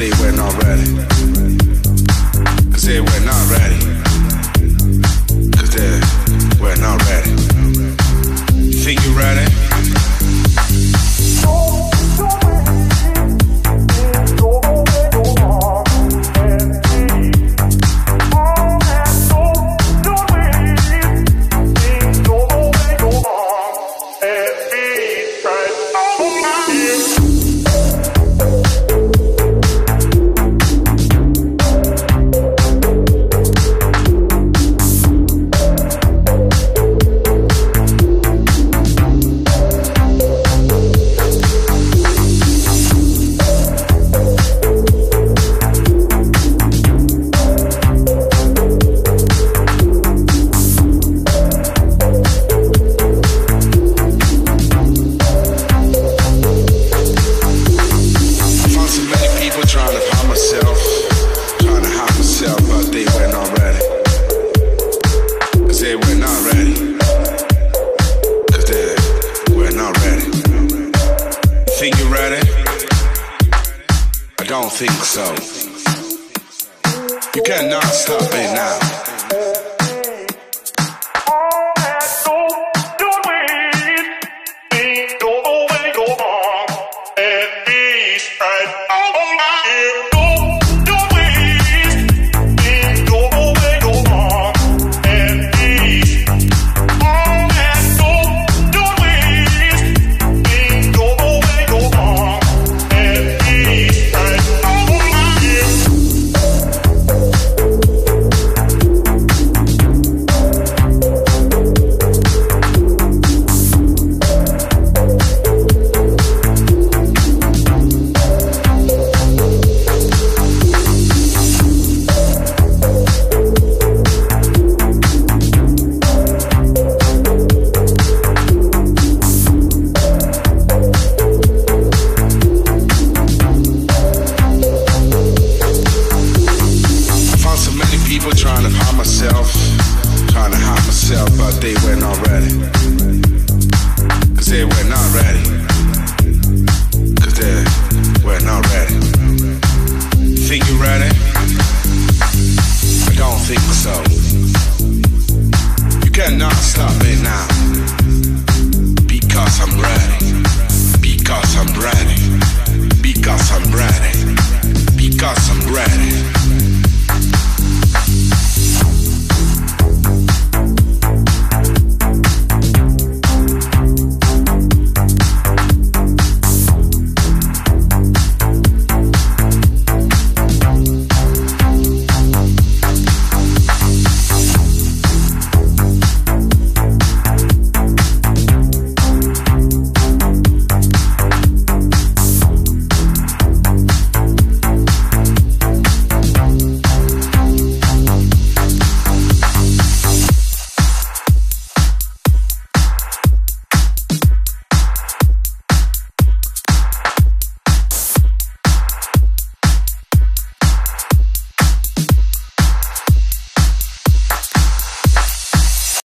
they went already. people trying to find myself, trying to hide myself, but they were not ready. Cause they were not ready. Cause they were not ready. Think you're ready? I don't think so. You cannot stop me now. inside. Oh, my ear. So many people trying to hide myself, trying to hide myself, but they were not ready. Cause they were not ready.